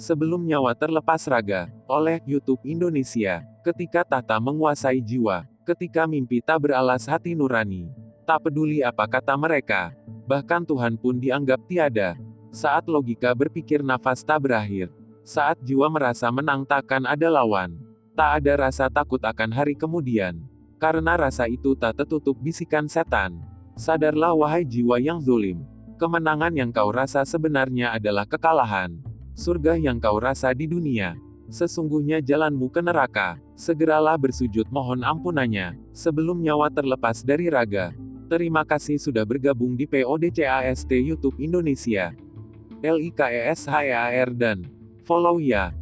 Sebelum nyawa terlepas raga, oleh YouTube Indonesia, ketika tahta menguasai jiwa, ketika mimpi tak beralas hati nurani. Tak peduli apa kata mereka, bahkan Tuhan pun dianggap tiada. Saat logika berpikir nafas tak berakhir, saat jiwa merasa menang takkan ada lawan. Tak ada rasa takut akan hari kemudian. Karena rasa itu tak tertutup bisikan setan. Sadarlah wahai jiwa yang zulim. Kemenangan yang kau rasa sebenarnya adalah kekalahan. Surga yang kau rasa di dunia. Sesungguhnya jalanmu ke neraka. Segeralah bersujud mohon ampunannya. Sebelum nyawa terlepas dari raga. Terima kasih sudah bergabung di PODCAST YouTube Indonesia. LIKESHEAR dan follow ya.